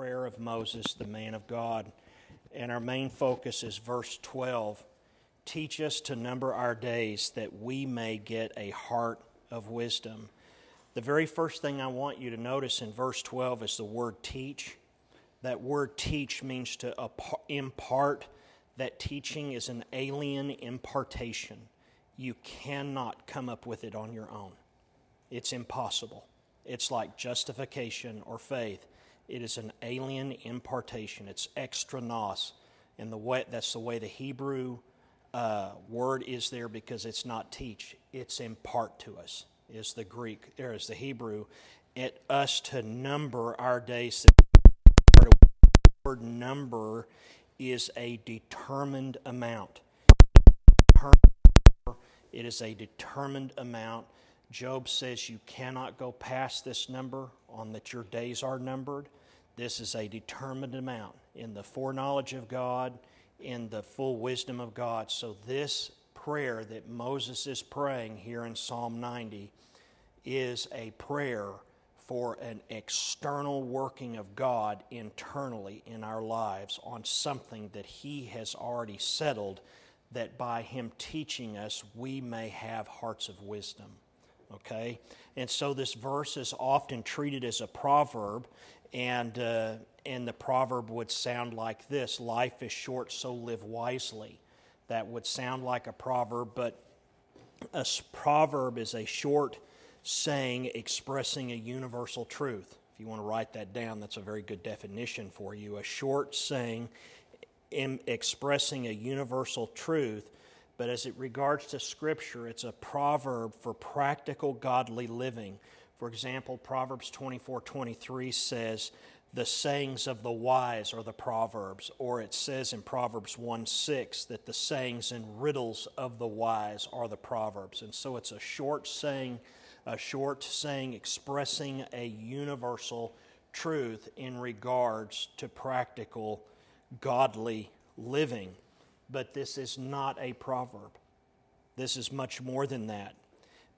prayer of Moses, the man of God. And our main focus is verse 12 Teach us to number our days that we may get a heart of wisdom. The very first thing I want you to notice in verse 12 is the word teach. That word teach means to impart. That teaching is an alien impartation. You cannot come up with it on your own, it's impossible. It's like justification or faith. It is an alien impartation. It's extra nos. And the way, that's the way the Hebrew uh, word is there because it's not teach, it's impart to us, is the Greek, there is the Hebrew. It us to number our days. The word number is a determined amount. It is a determined amount. Job says you cannot go past this number on that your days are numbered. This is a determined amount in the foreknowledge of God, in the full wisdom of God. So, this prayer that Moses is praying here in Psalm 90 is a prayer for an external working of God internally in our lives on something that He has already settled, that by Him teaching us, we may have hearts of wisdom. Okay? And so this verse is often treated as a proverb, and, uh, and the proverb would sound like this Life is short, so live wisely. That would sound like a proverb, but a proverb is a short saying expressing a universal truth. If you want to write that down, that's a very good definition for you. A short saying expressing a universal truth, but as it regards to Scripture, it's a proverb for practical godly living for example, Proverbs 24 23 says, the sayings of the wise are the proverbs, or it says in Proverbs 1 6 that the sayings and riddles of the wise are the proverbs. And so it's a short saying, a short saying expressing a universal truth in regards to practical godly living. But this is not a proverb. This is much more than that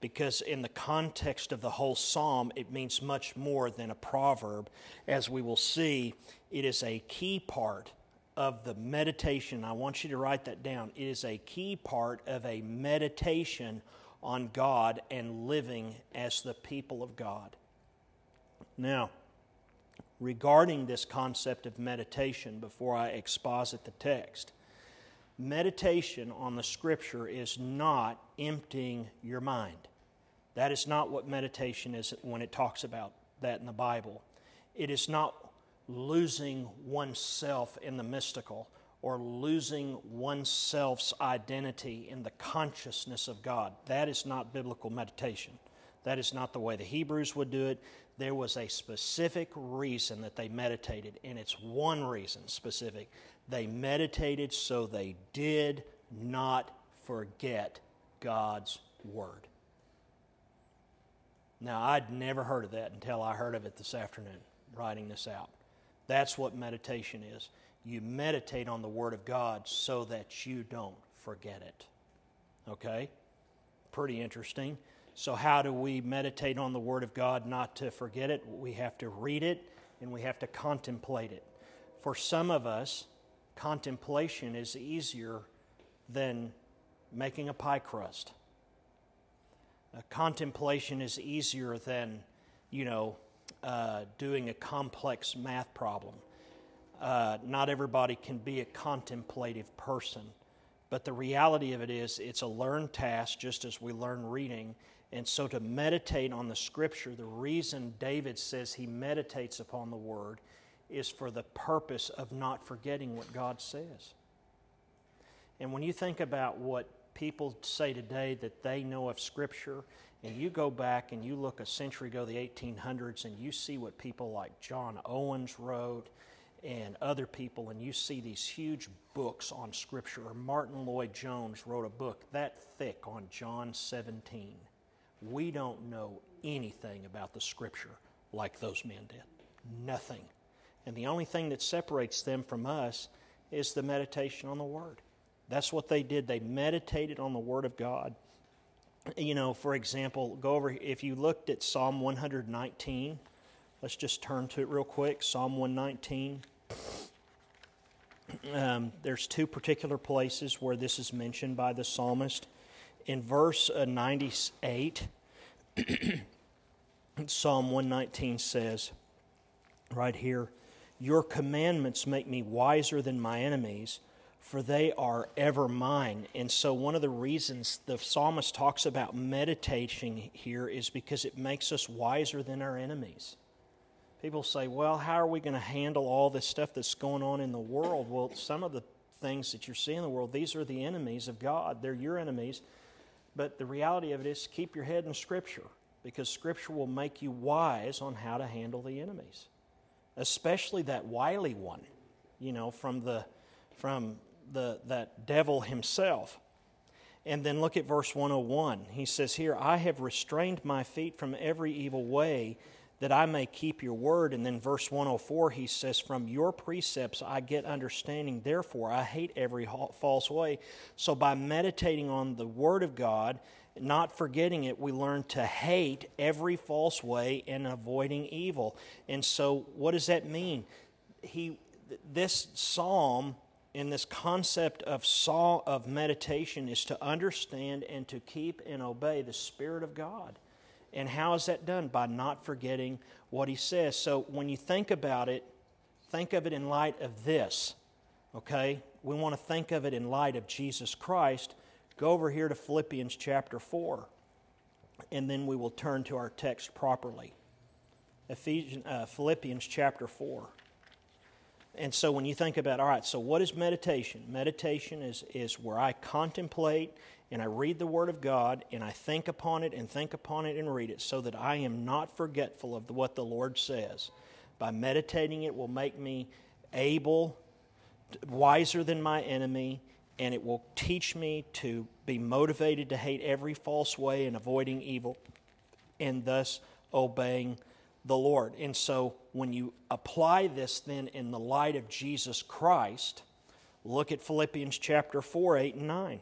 because in the context of the whole psalm, it means much more than a proverb. As we will see, it is a key part of the meditation. I want you to write that down. It is a key part of a meditation on God and living as the people of God. Now, regarding this concept of meditation, before I exposit the text, meditation on the scripture is not emptying your mind. That is not what meditation is when it talks about that in the Bible. It is not losing oneself in the mystical or losing oneself's identity in the consciousness of God. That is not biblical meditation. That is not the way the Hebrews would do it. There was a specific reason that they meditated, and it's one reason specific. They meditated so they did not forget God's Word. Now, I'd never heard of that until I heard of it this afternoon, writing this out. That's what meditation is. You meditate on the Word of God so that you don't forget it. Okay? Pretty interesting. So, how do we meditate on the Word of God not to forget it? We have to read it and we have to contemplate it. For some of us, contemplation is easier than making a pie crust contemplation is easier than, you know, uh, doing a complex math problem. Uh, not everybody can be a contemplative person. But the reality of it is, it's a learned task just as we learn reading. And so to meditate on the scripture, the reason David says he meditates upon the word is for the purpose of not forgetting what God says. And when you think about what people say today that they know of Scripture, and you go back and you look a century ago, the 1800s, and you see what people like John Owens wrote and other people, and you see these huge books on Scripture. Or Martyn Lloyd-Jones wrote a book that thick on John 17. We don't know anything about the Scripture like those men did. Nothing. And the only thing that separates them from us is the meditation on the Word. That's what they did. They meditated on the Word of God. You know, for example, go over, if you looked at Psalm 119, Let's just turn to it real quick Psalm 119. Um, there's two particular places where this is mentioned by the psalmist. In verse uh, 98, Psalm 119 says, right here, Your commandments make me wiser than my enemies, for they are ever mine. And so, one of the reasons the psalmist talks about meditating here is because it makes us wiser than our enemies. People say, well, how are we going to handle all this stuff that's going on in the world? Well, some of the things that you're seeing in the world, these are the enemies of God. They're your enemies. But the reality of it is keep your head in Scripture because Scripture will make you wise on how to handle the enemies, especially that wily one, you know, from the from the that devil himself. And then look at verse 101. He says here, I have restrained my feet from every evil way that I may keep your word. And then verse 104, he says, From your precepts I get understanding, therefore I hate every false way. So by meditating on the word of God, not forgetting it, we learn to hate every false way and avoiding evil. And so, what does that mean? He, this psalm and this concept of saw of meditation is to understand and to keep and obey the Spirit of God. And how is that done? By not forgetting what he says. So when you think about it, think of it in light of this. Okay? We want to think of it in light of Jesus Christ. Go over here to Philippians chapter 4, and then we will turn to our text properly. Ephesians, uh, Philippians chapter 4. And so when you think about, all right, so what is meditation? Meditation is, is where I contemplate and I read the Word of God and I think upon it and think upon it and read it so that I am not forgetful of what the Lord says. By meditating, it will make me able, wiser than my enemy, and it will teach me to be motivated to hate every false way and avoiding evil, and thus obeying the Lord. And so, when you apply this then in the light of Jesus Christ, look at Philippians chapter 4, 8, and 9.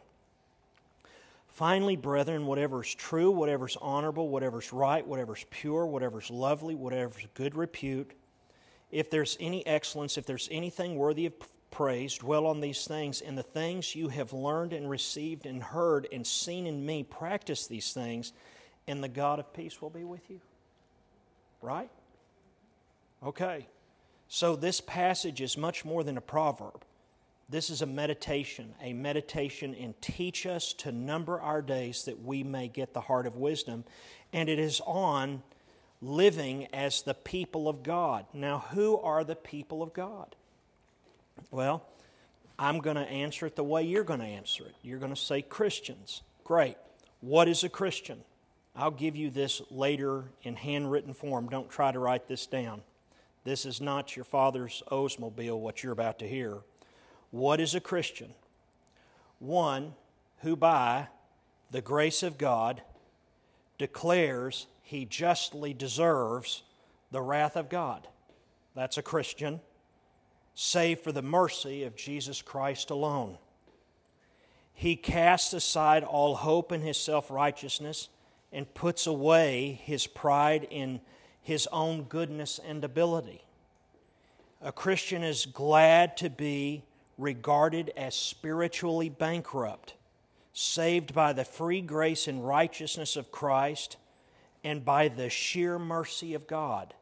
Finally, brethren, whatever is true, whatever is honorable, whatever is right, whatever is pure, whatever is lovely, whatever is good repute, if there's any excellence, if there's anything worthy of praise, dwell on these things, and the things you have learned and received and heard and seen in me, practice these things, and the God of peace will be with you. Right? Okay. So this passage is much more than a proverb. This is a meditation, a meditation and teach us to number our days that we may get the heart of wisdom. And it is on living as the people of God. Now, who are the people of God? Well, I'm going to answer it the way you're going to answer it. You're going to say Christians. Great. What is a Christian? I'll give you this later in handwritten form. Don't try to write this down. This is not your father's Oldsmobile, what you're about to hear. What is a Christian? One who, by the grace of God, declares he justly deserves the wrath of God. That's a Christian, save for the mercy of Jesus Christ alone. He casts aside all hope in his self righteousness and puts away his pride in his own goodness and ability. A Christian is glad to be regarded as spiritually bankrupt, saved by the free grace and righteousness of Christ and by the sheer mercy of God.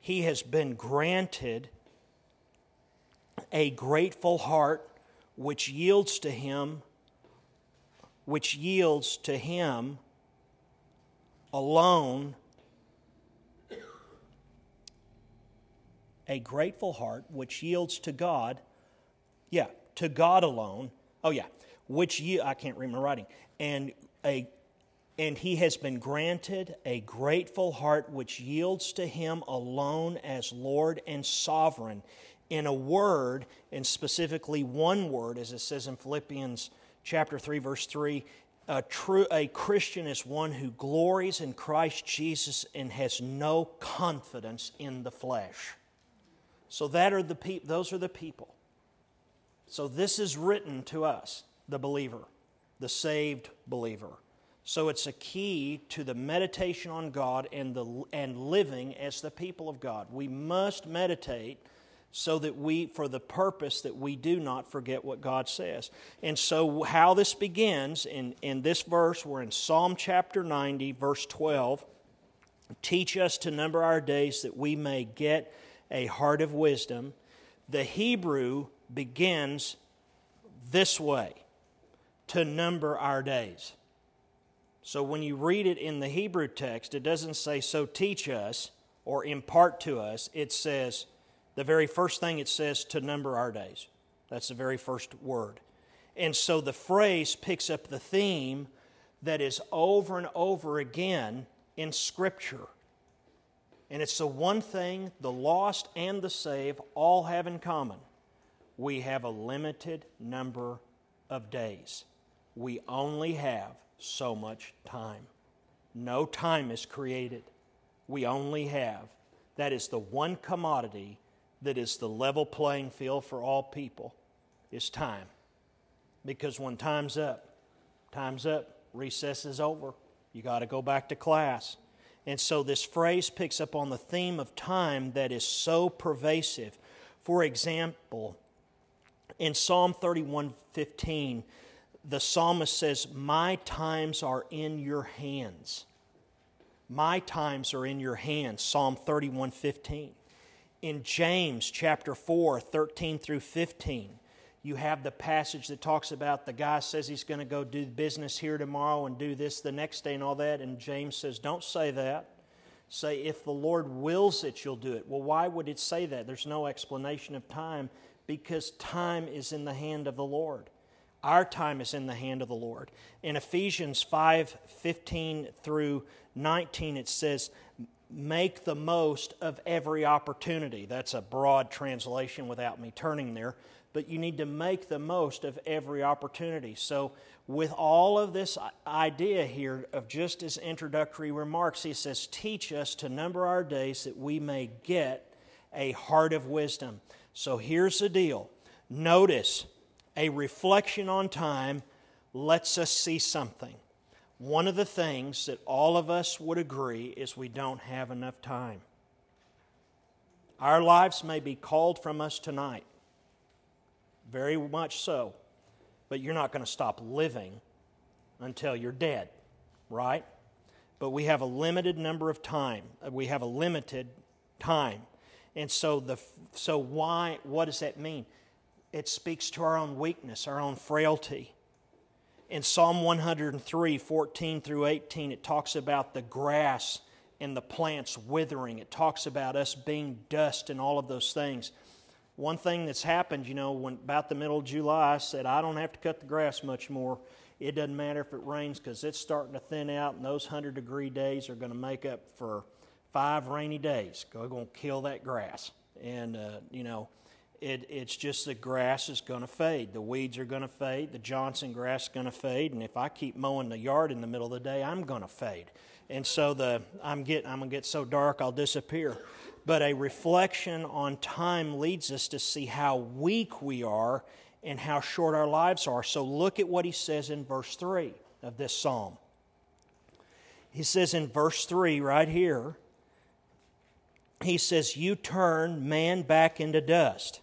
He has been granted a grateful heart which yields to him which yields to him alone a grateful heart which yields to God, yeah, to God alone. Oh yeah, which I can't read my writing. And a and he has been granted a grateful heart which yields to him alone as Lord and sovereign. In a word, and specifically one word, as it says in Philippians chapter 3, verse 3, a, true, a Christian is one who glories in Christ Jesus and has no confidence in the flesh. So that are the pe- those are the people. So this is written to us, the believer, the saved believer. So it's a key to the meditation on God and, the, and living as the people of God. We must meditate so that we, for the purpose that we do not forget what God says. And so, how this begins in, in this verse, we're in Psalm chapter 90, verse 12. Teach us to number our days that we may get a heart of wisdom. The Hebrew begins this way to number our days. So when you read it in the Hebrew text, it doesn't say, so teach us or impart to us. It says, the very first thing it says, to number our days. That's the very first word. And so the phrase picks up the theme that is over and over again in Scripture. And it's the one thing the lost and the saved all have in common. We have a limited number of days. We only have so much time. No time is created. We only have. That is the one commodity that is the level playing field for all people is time. Because when time's up, time's up, recess is over. You got to go back to class. And so this phrase picks up on the theme of time that is so pervasive. For example, in Psalm 31:15, the psalmist says, "My times are in your hands." My times are in your hands. Psalm 31:15. In James chapter 4, 13 through 15, you have the passage that talks about the guy says he's going to go do business here tomorrow and do this the next day and all that. And James says, Don't say that. Say, if the Lord wills it, you'll do it. Well, why would it say that? There's no explanation of time because time is in the hand of the Lord. Our time is in the hand of the Lord. In Ephesians 5 15 through 19, it says, Make the most of every opportunity. That's a broad translation without me turning there but you need to make the most of every opportunity. So, with all of this idea here of just as introductory remarks, he says, Teach us to number our days that we may get a heart of wisdom. So, here's the deal notice a reflection on time lets us see something. One of the things that all of us would agree is we don't have enough time. Our lives may be called from us tonight very much so. But you're not going to stop living until you're dead, right? But we have a limited number of time. We have a limited time. And so the so why what does that mean? It speaks to our own weakness, our own frailty. In Psalm 103, 14 through 18, it talks about the grass and the plants withering. It talks about us being dust and all of those things. One thing that's happened, you know, when about the middle of July, I said, I don't have to cut the grass much more. It doesn't matter if it rains because it's starting to thin out, and those 100 degree days are going to make up for five rainy days. We're going to kill that grass. And, uh, you know, it, it's just the grass is going to fade. The weeds are going to fade. The Johnson grass is going to fade. And if I keep mowing the yard in the middle of the day, I'm going to fade. And so the I'm getting I'm going to get so dark I'll disappear but a reflection on time leads us to see how weak we are and how short our lives are. So look at what he says in verse 3 of this psalm. He says in verse 3 right here, he says, You turn man back into dust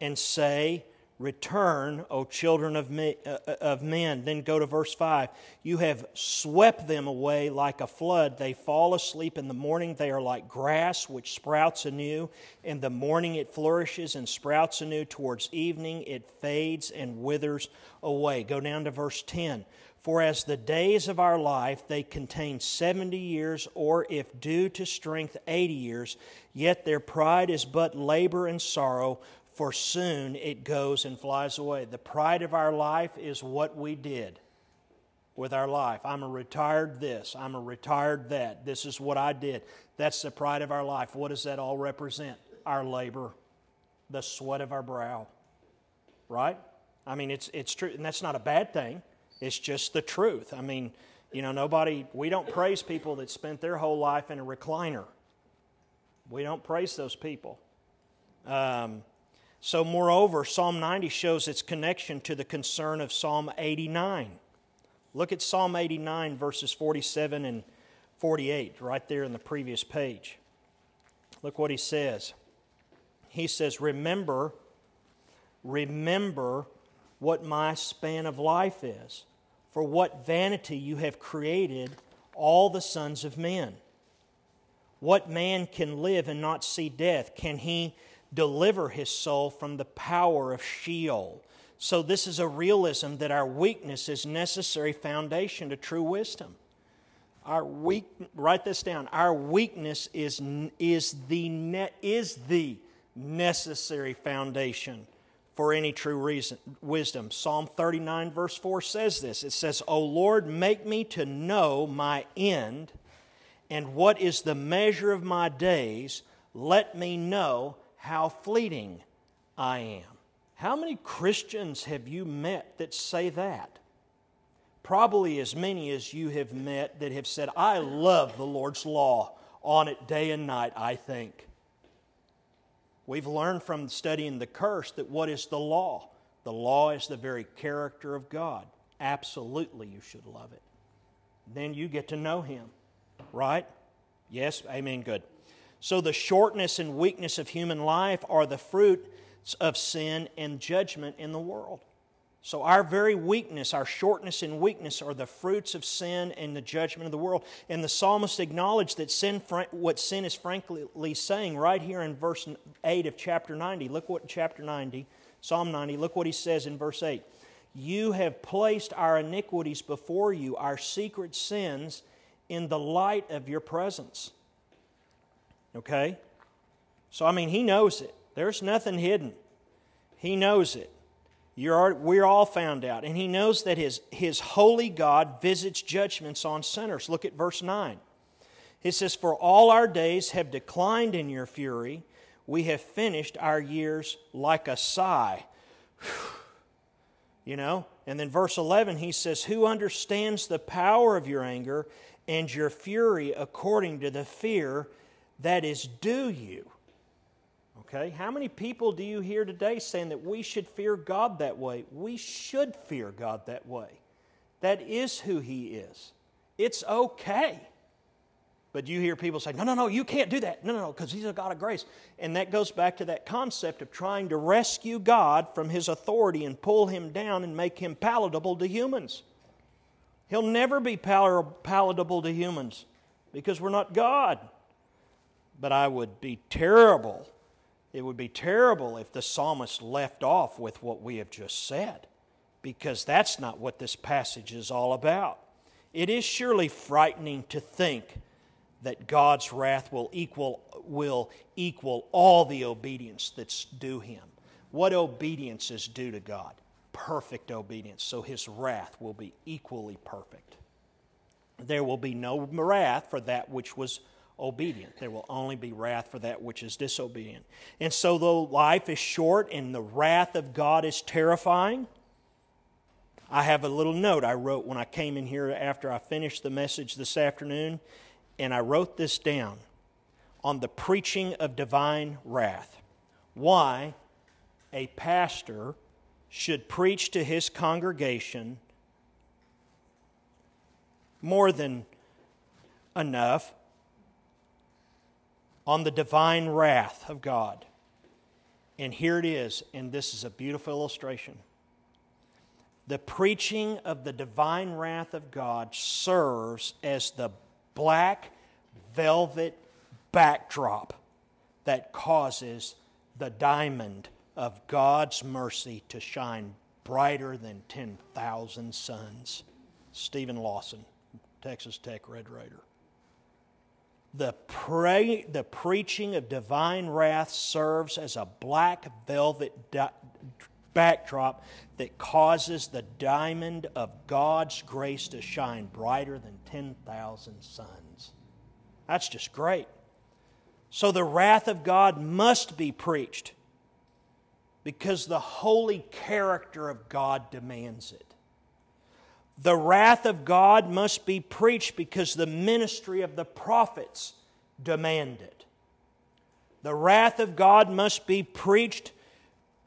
and say, Return, O children of, me, uh, uh, of men. Then go to verse 5. You have swept them away like a flood. They fall asleep in the morning. They are like grass which sprouts anew. In the morning it flourishes and sprouts anew. Towards evening it fades and withers away. Go down to verse 10. For as the days of our life, they contain 70 years, or if due to strength, 80 years, yet their pride is but labor and sorrow for soon it goes and flies away. The pride of our life is what we did with our life. I'm a retired this, I'm a retired that. This is what I did. That's the pride of our life. What does that all represent? Our labor, the sweat of our brow. Right? I mean, it's, it's true, and that's not a bad thing. It's just the truth. I mean, you know, nobody, we don't praise people that spent their whole life in a recliner. We don't praise those people. Um, so, moreover, Psalm 90 shows its connection to the concern of Psalm 89. Look at Psalm 89, verses 47 and 48, right there in the previous page. Look what he says. He says, Remember, remember what my span of life is, for what vanity you have created all the sons of men. What man can live and not see death? Can he deliver his soul from the power of Sheol? So, this is a realism that our weakness is necessary foundation to true wisdom. Our weak, write this down. Our weakness is, is, the, ne, is the necessary foundation for any true reason, wisdom. Psalm 39, verse 4 says this It says, O Lord, make me to know my end and what is the measure of my days. Let me know how fleeting I am. How many Christians have you met that say that? Probably as many as you have met that have said, I love the Lord's law on it day and night, I think. We've learned from studying the curse that what is the law? The law is the very character of God. Absolutely, you should love it. Then you get to know Him, right? Yes? Amen. Good. So, the shortness and weakness of human life are the fruit of sin and judgment in the world. So, our very weakness, our shortness and weakness, are the fruits of sin and the judgment of the world. And the psalmist acknowledged that sin, what sin is frankly saying right here in verse 8 of chapter 90. Look what chapter 90, Psalm 90, look what he says in verse 8. You have placed our iniquities before you, our secret sins, in the light of your presence. Okay? So, I mean, he knows it. There's nothing hidden. He knows it. You're, we're all found out. And he knows that his, his holy God visits judgments on sinners. Look at verse 9. It says, For all our days have declined in your fury. We have finished our years like a sigh. you know? And then verse 11, he says, Who understands the power of your anger and your fury according to the fear that is due you? Okay? How many people do you hear today saying that we should fear God that way? We should fear God that way. That is who He is. It's okay. But you hear people say, no, no, no, you can't do that. No, no, no, because He's a God of grace. And that goes back to that concept of trying to rescue God from His authority and pull Him down and make Him palatable to humans. He'll never be palatable to humans because we're not God. But I would be terrible it would be terrible if the psalmist left off with what we have just said, because that's not what this passage is all about. It is surely frightening to think that God's wrath will equal, will equal all the obedience that's due him. What obedience is due to God? Perfect obedience. So his wrath will be equally perfect. There will be no wrath for that which was obedient. There will only be wrath for that which is disobedient. And so, though life is short and the wrath of God is terrifying, I have a little note I wrote when I came in here after I finished the message this afternoon, and I wrote this down on the preaching of divine wrath. Why a pastor should preach to his congregation more than enough on the divine wrath of God. And here it is, and this is a beautiful illustration. The preaching of the divine wrath of God serves as the black velvet backdrop that causes the diamond of God's mercy to shine brighter than 10,000 suns. Steven Lawson, Texas Tech Red Raider the, pray, the preaching of divine wrath serves as a black velvet di- backdrop that causes the diamond of God's grace to shine brighter than 10,000 suns. That's just great. So the wrath of God must be preached because the holy character of God demands it. The wrath of God must be preached because the ministry of the prophets demand it. The wrath of God must be preached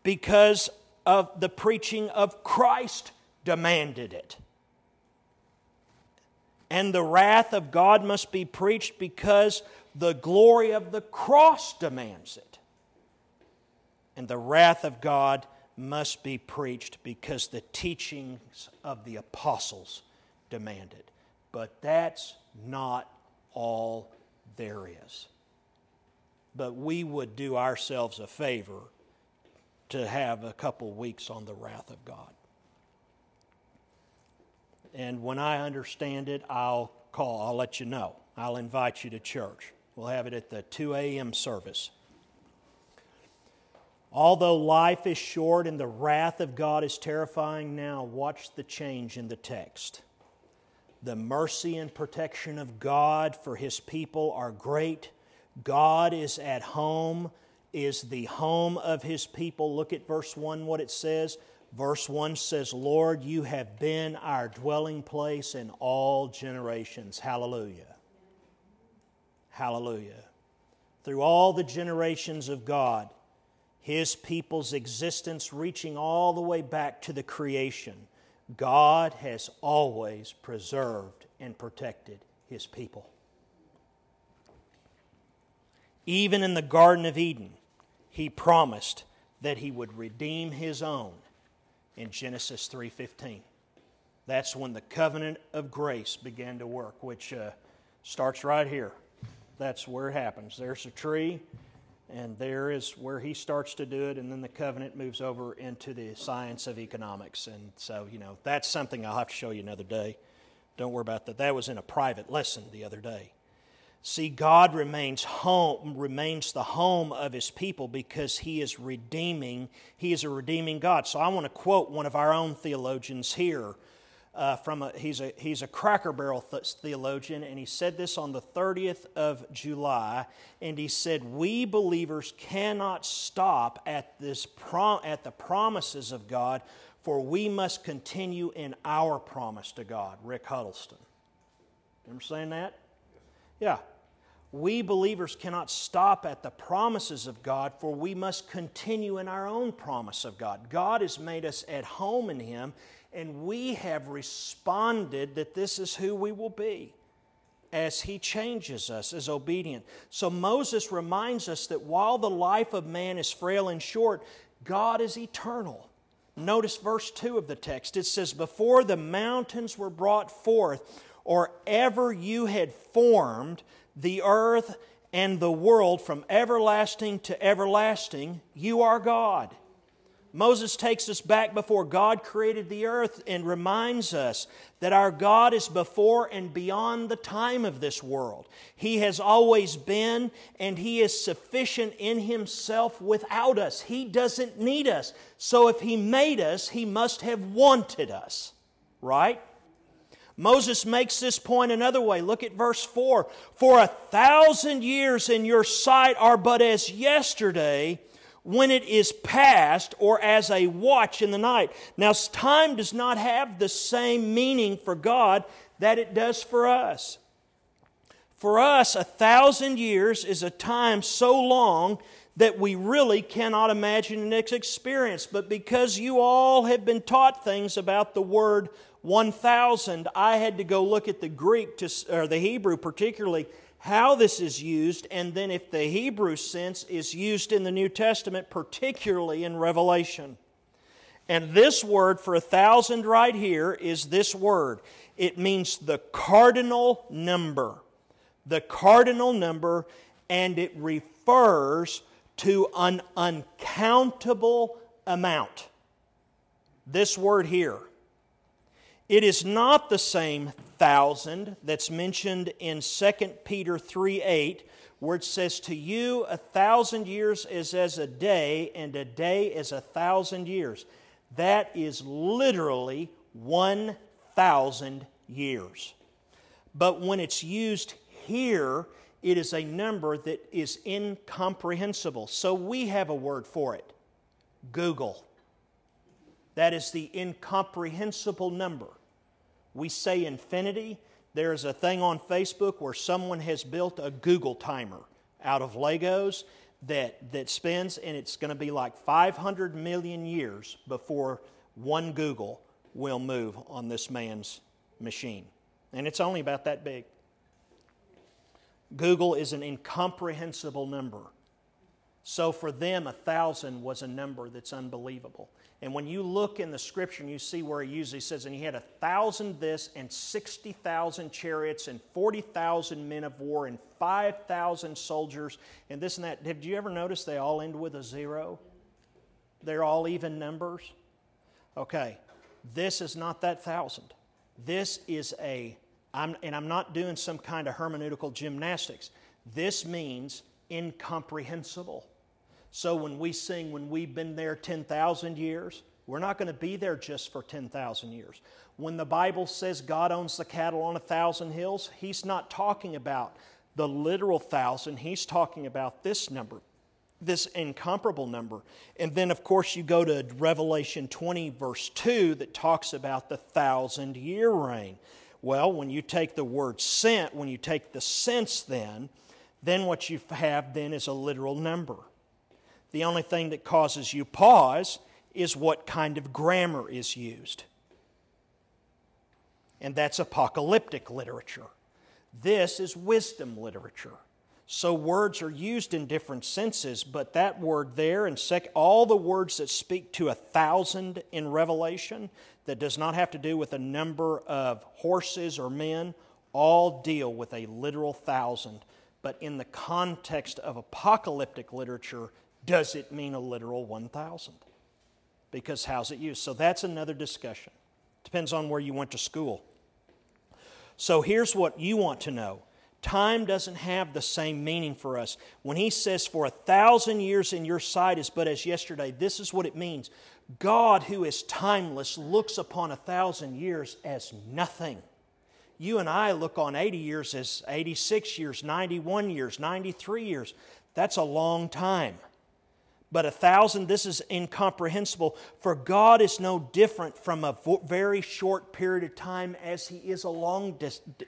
because of the preaching of Christ demanded it. And the wrath of God must be preached because the glory of the cross demands it. And the wrath of God must be preached because the teachings of the apostles demand it. But that's not all there is. But we would do ourselves a favor to have a couple weeks on the wrath of God. And when I understand it, I'll call, I'll let you know. I'll invite you to church. We'll have it at the 2 a.m. service. Although life is short and the wrath of God is terrifying now, watch the change in the text. The mercy and protection of God for his people are great. God is at home, is the home of his people. Look at verse 1, what it says. Verse 1 says, Lord, you have been our dwelling place in all generations. Hallelujah. Hallelujah. Through all the generations of God, his people's existence reaching all the way back to the creation, God has always preserved and protected His people. Even in the Garden of Eden, He promised that He would redeem His own in Genesis 3:15. That's when the covenant of grace began to work, which uh, starts right here. That's where it happens. There's a tree and there is where he starts to do it, and then the covenant moves over into the science of economics. And so, you know, that's something I'll have to show you another day. Don't worry about that. That was in a private lesson the other day. See, God remains home, remains the home of his people because he is redeeming, he is a redeeming God. So I want to quote one of our own theologians here uh, from a, he's a he's a Cracker Barrel th- theologian, and he said this on the 30th of July, and he said, "We believers cannot stop at this prom- at the promises of God, for we must continue in our promise to God." Rick Huddleston. Remember saying that? Yeah. We believers cannot stop at the promises of God, for we must continue in our own promise of God. God has made us at home in Him, and we have responded that this is who we will be as he changes us as obedient. So Moses reminds us that while the life of man is frail and short, God is eternal. Notice verse 2 of the text. It says, Before the mountains were brought forth, or ever you had formed the earth and the world from everlasting to everlasting, you are God. Moses takes us back before God created the earth and reminds us that our God is before and beyond the time of this world. He has always been, and He is sufficient in Himself without us. He doesn't need us. So if He made us, He must have wanted us, right? Moses makes this point another way. Look at verse 4. For a thousand years in your sight are but as yesterday when it is past or as a watch in the night. Now, time does not have the same meaning for God that it does for us. For us, a thousand years is a time so long that we really cannot imagine its experience. But because you all have been taught things about the word 1000, I had to go look at the Greek, to, or the Hebrew particularly, how this is used, and then if the Hebrew sense is used in the New Testament, particularly in Revelation. And this word for a thousand right here is this word. It means the cardinal number. The cardinal number, and it refers to an uncountable amount. This word here. It is not the same thousand that's mentioned in 2 Peter 3 8, where it says, To you a thousand years is as a day, and a day is a thousand years. That is literally 1,000 years. But when it's used here, it is a number that is incomprehensible. So we have a word for it googol. That is the incomprehensible number. We say infinity. There's a thing on Facebook where someone has built a googol timer out of Legos that, that spins, and it's going to be like 500 million years before one googol will move on this man's machine. and it's only about that big. googol is an incomprehensible number. So for them, a thousand was a number that's unbelievable. And when you look in the scripture and you see where he usually says, and he had a thousand this, and 60,000 chariots, and 40,000 men of war, and 5,000 soldiers, and this and that. Did you ever notice they all end with a zero? They're all even numbers? Okay, this is not that thousand. This is a, I'm, and I'm not doing some kind of hermeneutical gymnastics. This means incomprehensible. So when we sing, when we've been there 10,000 years, we're not going to be there just for 10,000 years. When the Bible says God owns the cattle on a thousand hills, He's not talking about the literal thousand, He's talking about this number, this incomparable number. And then, of course, you go to Revelation 20, verse 2, that talks about the thousand year reign. Well, when you take the word sent, when you take the sense, then, then what you have then is a literal number. The only thing that causes you pause is what kind of grammar is used. And that's apocalyptic literature. This is wisdom literature. So words are used in different senses, but that word there and sec- all the words that speak to a thousand in Revelation that does not have to do with a number of horses or men, all deal with a literal thousand. But in the context of apocalyptic literature, does it mean a literal 1,000? Because how's it used? So that's another discussion. Depends on where you went to school. So here's what you want to know time doesn't have the same meaning for us. When he says, For a thousand years in your sight is but as yesterday, this is what it means. God, who is timeless, looks upon a thousand years as nothing. You and I look on 80 years as 86 years, 91 years, 93 years. That's a long time. But a thousand, this is incomprehensible. For God is no different from a very short period of time as He is a long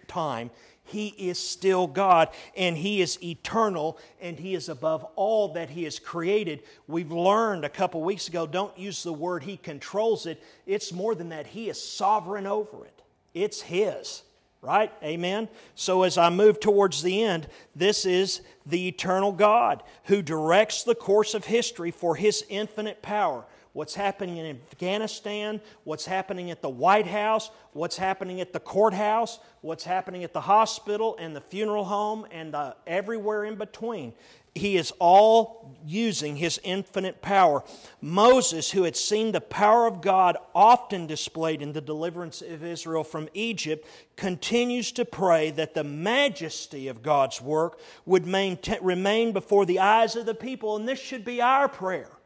time. He is still God and He is eternal and He is above all that He has created. We've learned a couple weeks ago don't use the word He controls it. It's more than that, He is sovereign over it, it's His right? Amen? So as I move towards the end, this is the eternal God who directs the course of history for his infinite power. What's happening in Afghanistan, what's happening at the White House, what's happening at the courthouse, what's happening at the hospital and the funeral home, and uh, everywhere in between he is all using his infinite power. Moses, who had seen the power of God often displayed in the deliverance of Israel from Egypt, continues to pray that the majesty of God's work would maintain, remain before the eyes of the people. And this should be our prayer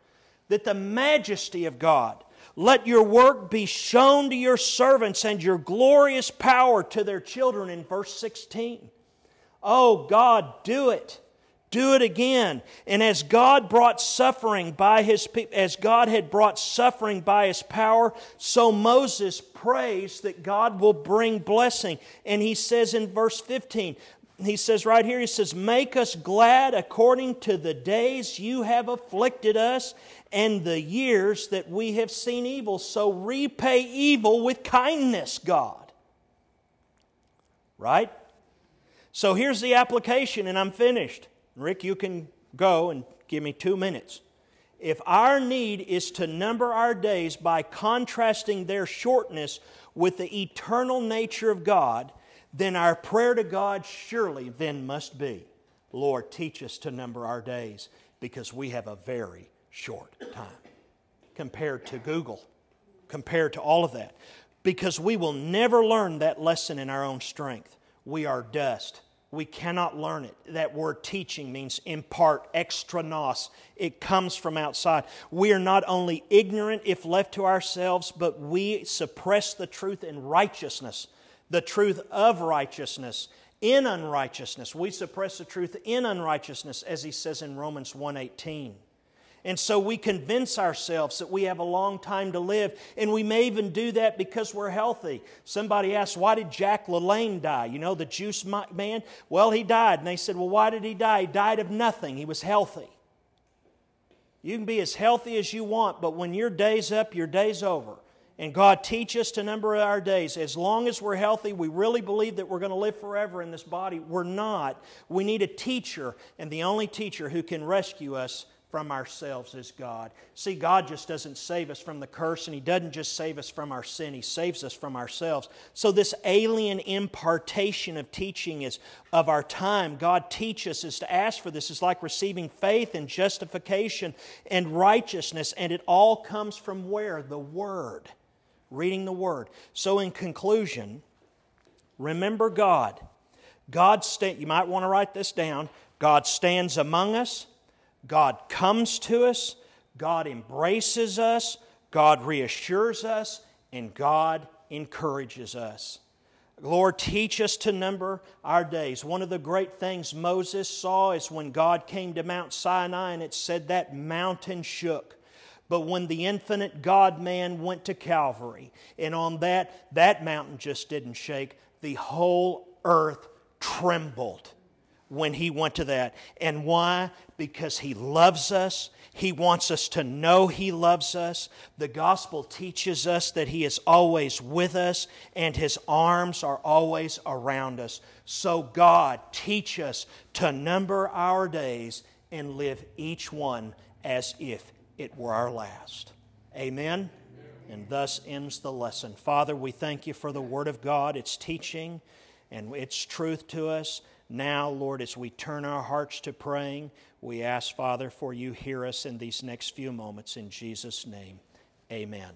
that the majesty of God. Let your work be shown to your servants and your glorious power to their children in verse 16. Oh God, do it do it again. And as God brought suffering by his as God had brought suffering by his power, so Moses prays that God will bring blessing. And he says in verse 15, he says right here, he says, Make us glad according to the days you have afflicted us and the years that we have seen evil. So repay evil with kindness, God. Right? So here's the application, and I'm finished. Rick, you can go and give me two minutes. If our need is to number our days by contrasting their shortness with the eternal nature of God, then our prayer to God surely then must be Lord, teach us to number our days because we have a very short time compared to googol, compared to all of that. Because we will never learn that lesson in our own strength. We are dust we cannot learn it. That word teaching means impart, extra nos. It comes from outside. We are not only ignorant if left to ourselves, but we suppress the truth in righteousness, the truth of righteousness in unrighteousness. We suppress the truth in unrighteousness, as he says in Romans 1:18. And so we convince ourselves that we have a long time to live, and we may even do that because we're healthy. Somebody asked, Why did Jack LaLanne die? You know, the juice man? Well, he died. And they said, Well, why did he die? He died of nothing. He was healthy. You can be as healthy as you want, but when your day's up, your day's over. And God, teach us to number our days. As long as we're healthy, we really believe that we're going to live forever in this body. We're not. We need a teacher, and the only teacher who can rescue us from ourselves is God. See, God just doesn't save us from the curse, and He doesn't just save us from our sin, He saves us from ourselves. So, this alien impartation of teaching is of our time. God teach us is to ask for this is like receiving faith and justification and righteousness, and it all comes from where? The Word. Reading the Word. So, in conclusion, remember God. God sta- you might want to write this down. God stands among us. God comes to us, God embraces us, God reassures us, and God encourages us. Lord, teach us to number our days. One of the great things Moses saw is when God came to Mount Sinai and it said that mountain shook. But when the infinite God man went to Calvary, and on that, that mountain just didn't shake, the whole earth trembled when he went to that. And why? Because he loves us. He wants us to know he loves us. The gospel teaches us that he is always with us and his arms are always around us. So, God, teach us to number our days and live each one as if it were our last. Amen. And thus ends the lesson. Father, we thank you for the Word of God, its teaching, and its truth to us. Now, Lord, as we turn our hearts to praying, we ask, Father, for you hear us in these next few moments. In Jesus' name, amen.